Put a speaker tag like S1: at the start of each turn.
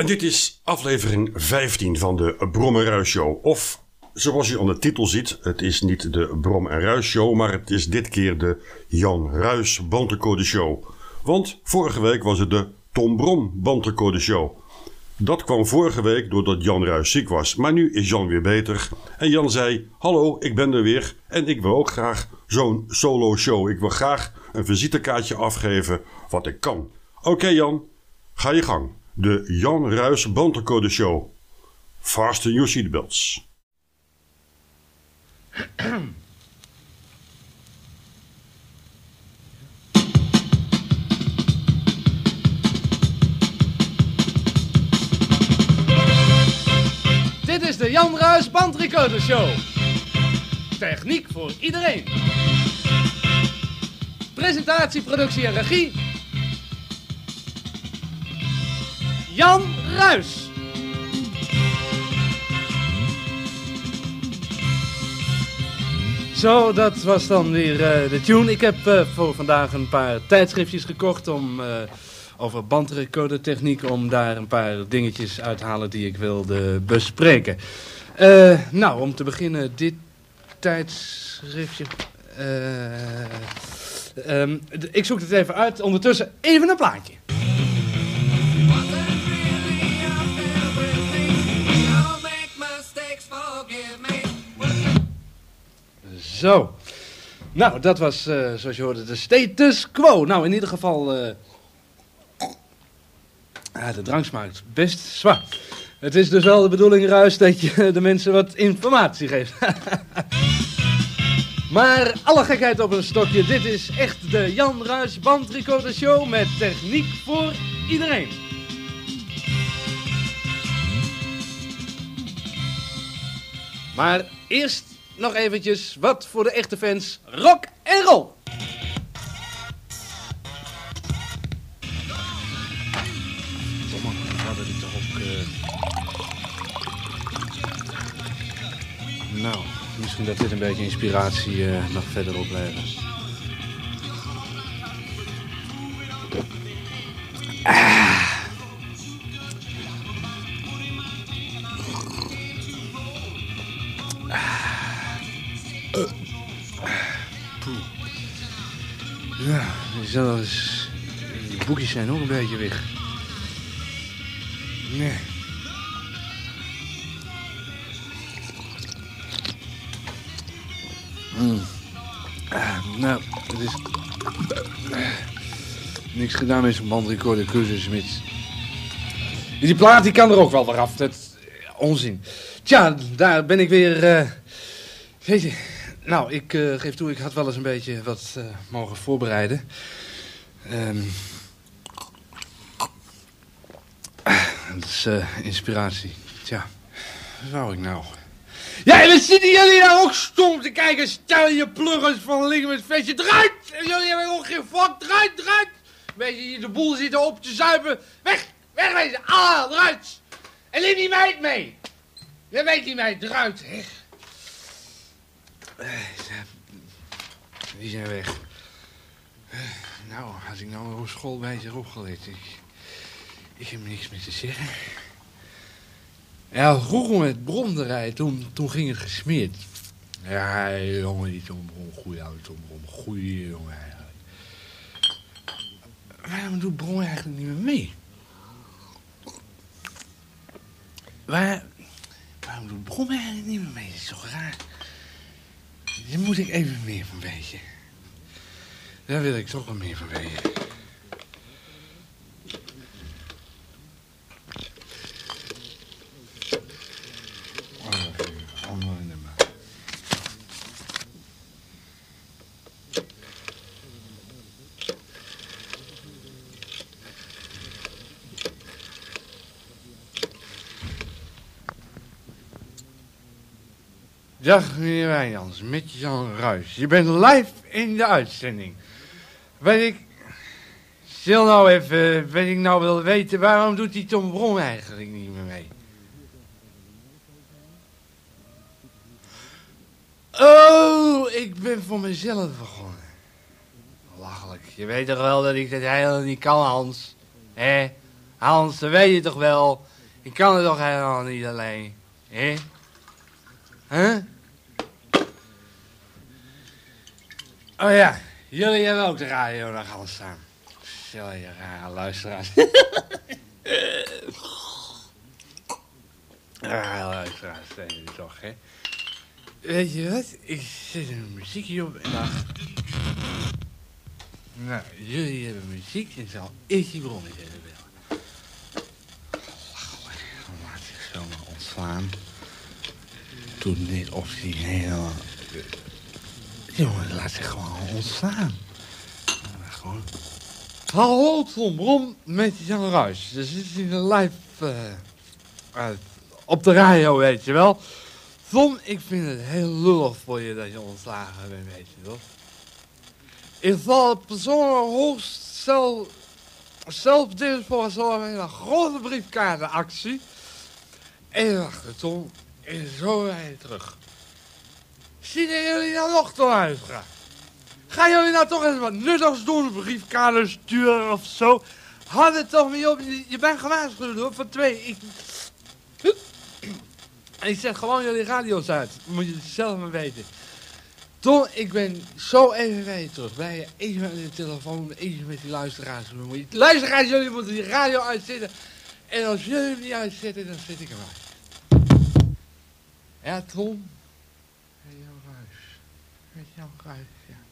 S1: En dit is aflevering 15 van de Brom en Ruis Show. Of zoals je aan de titel ziet, het is niet de Brom en Ruis Show, maar het is dit keer de Jan Ruis Bantecode Show. Want vorige week was het de Tom Brom Bantecode Show. Dat kwam vorige week doordat Jan Ruis ziek was. Maar nu is Jan weer beter. En Jan zei: Hallo, ik ben er weer. En ik wil ook graag zo'n solo show. Ik wil graag een visitekaartje afgeven wat ik kan. Oké, Jan, ga je gang. De Jan Ruis Bantecode Show. Fasten your seatbelts.
S2: Dit is de Jan Ruis Bandrecorder Show. Techniek voor iedereen. Presentatie, productie en regie. Jan Ruis. Zo, dat was dan weer eh, de tune. Ik heb eh, voor vandaag een paar tijdschriftjes gekocht om, eh, over bandrecordertechniek, om daar een paar dingetjes uit te halen die ik wilde bespreken. Nou, om te beginnen, dit tijdschriftje. Eh, ehm, ik zoek het even uit. Ondertussen even een plaatje. Zo. Nou, dat was, eh, zoals je hoorde, de status quo. Nou, in ieder geval... eh de drank smaakt best zwaar. Het is dus wel de bedoeling, Ruis, dat je de mensen wat informatie geeft. maar alle gekheid op een stokje. Dit is echt de Jan Ruis Bandrecorder Show met techniek voor iedereen. Maar eerst nog eventjes wat voor de echte fans rock en roll. Toch ook... Nou, misschien dat dit een beetje inspiratie eh, nog verder oplevert. Ja, zelfs... Die boekjes zijn ook een beetje weg. Nee. Mm. Ah, nou, het is... niks gedaan met zo'n bandrecorder cursus. Die plaat die kan er ook wel weer af. Dat, onzin. Tja, daar ben ik weer... eh, weet je... Nou, ik eh, geef toe, ik had wel eens een beetje wat eh, mogen voorbereiden. Ah, dat is inspiratie. Tja, wat ik nou? Ja, en dan zitten jullie daar ook stom te kijken. Stel je pluggers van liggen met vestje. Eruit! En jullie hebben ook geen vak. Eruit, eruit! Beetje hier de boel zitten op te zuipen. Weg! Wegwezen! Ah, eruit! En neem die meid mee! Je weet die meid, eruit! Weg! Eh, Die zijn weg. Nou, als ik nou op school bij zich opgelet. Ik, ik heb niks meer te zeggen. Ja, vroeger met bronderij, toen, toen ging het gesmeerd. Ja, jongen, die Tom Bron, goeie oude Bron, goeie jongen eigenlijk. Waarom doet Bron eigenlijk niet meer mee? Waar, waarom doet Bron eigenlijk niet meer mee? Dat is toch raar? Daar moet ik even meer van weten. Daar wil ik toch wel meer van weten. Oh, allemaal in de maat. Dag meneer Wijnands, met Jan Ruis. Je bent live in de uitzending. Weet ik... Stil nou even, weet ik nou wil weten, waarom doet die Tom Bron eigenlijk niet meer mee? Oh, ik ben voor mezelf begonnen. Lachelijk. Je weet toch wel dat ik dat helemaal niet kan, Hans? Hé? Hans, dat weet je toch wel. Ik kan het toch helemaal niet alleen. Hé? Huh? Oh ja, jullie hebben ook de radio nog gaan staan. Je rare luisteraars. rare luisteraars zijn jullie toch, hè? Weet je wat? Ik zet een muziekje op en dacht... Nou, jullie hebben muziek en zal ik die bron eens even bellen. Laat zich zomaar ontslaan. Niet of die helemaal... Jongen, laat zich gewoon ontslaan. Maar gewoon... Hallo, Tom Brom met Jan Ruis. Dit is een live... eh, op de radio, weet je wel. Tom, ik vind het heel lullig voor je dat je ontslagen bent, weet je toch? Ik val persoonlijk hoogst zelf, zelf dit voor hele grote briefkaartenactie. En wacht, Tom, en zo rij je terug. Zien jullie nou nog te luisteren? Gaan jullie nou toch eens wat nuttigs doen, briefkaarten sturen of zo? Had het toch niet op, je, bent gewaarschuwd hoor, voor twee. Ik, ik zet gewoon jullie radio's uit. Moet je het zelf maar weten. Tom, ik ben zo even bij je terug. Bij je even met de telefoon, even met die luisteraars. Luisteraars, jullie moeten die radio uitzetten. En als jullie hem niet uitzetten, dan zet ik hem uit. Tom? Met Jan Ruis. Met Jan Ruis, ja.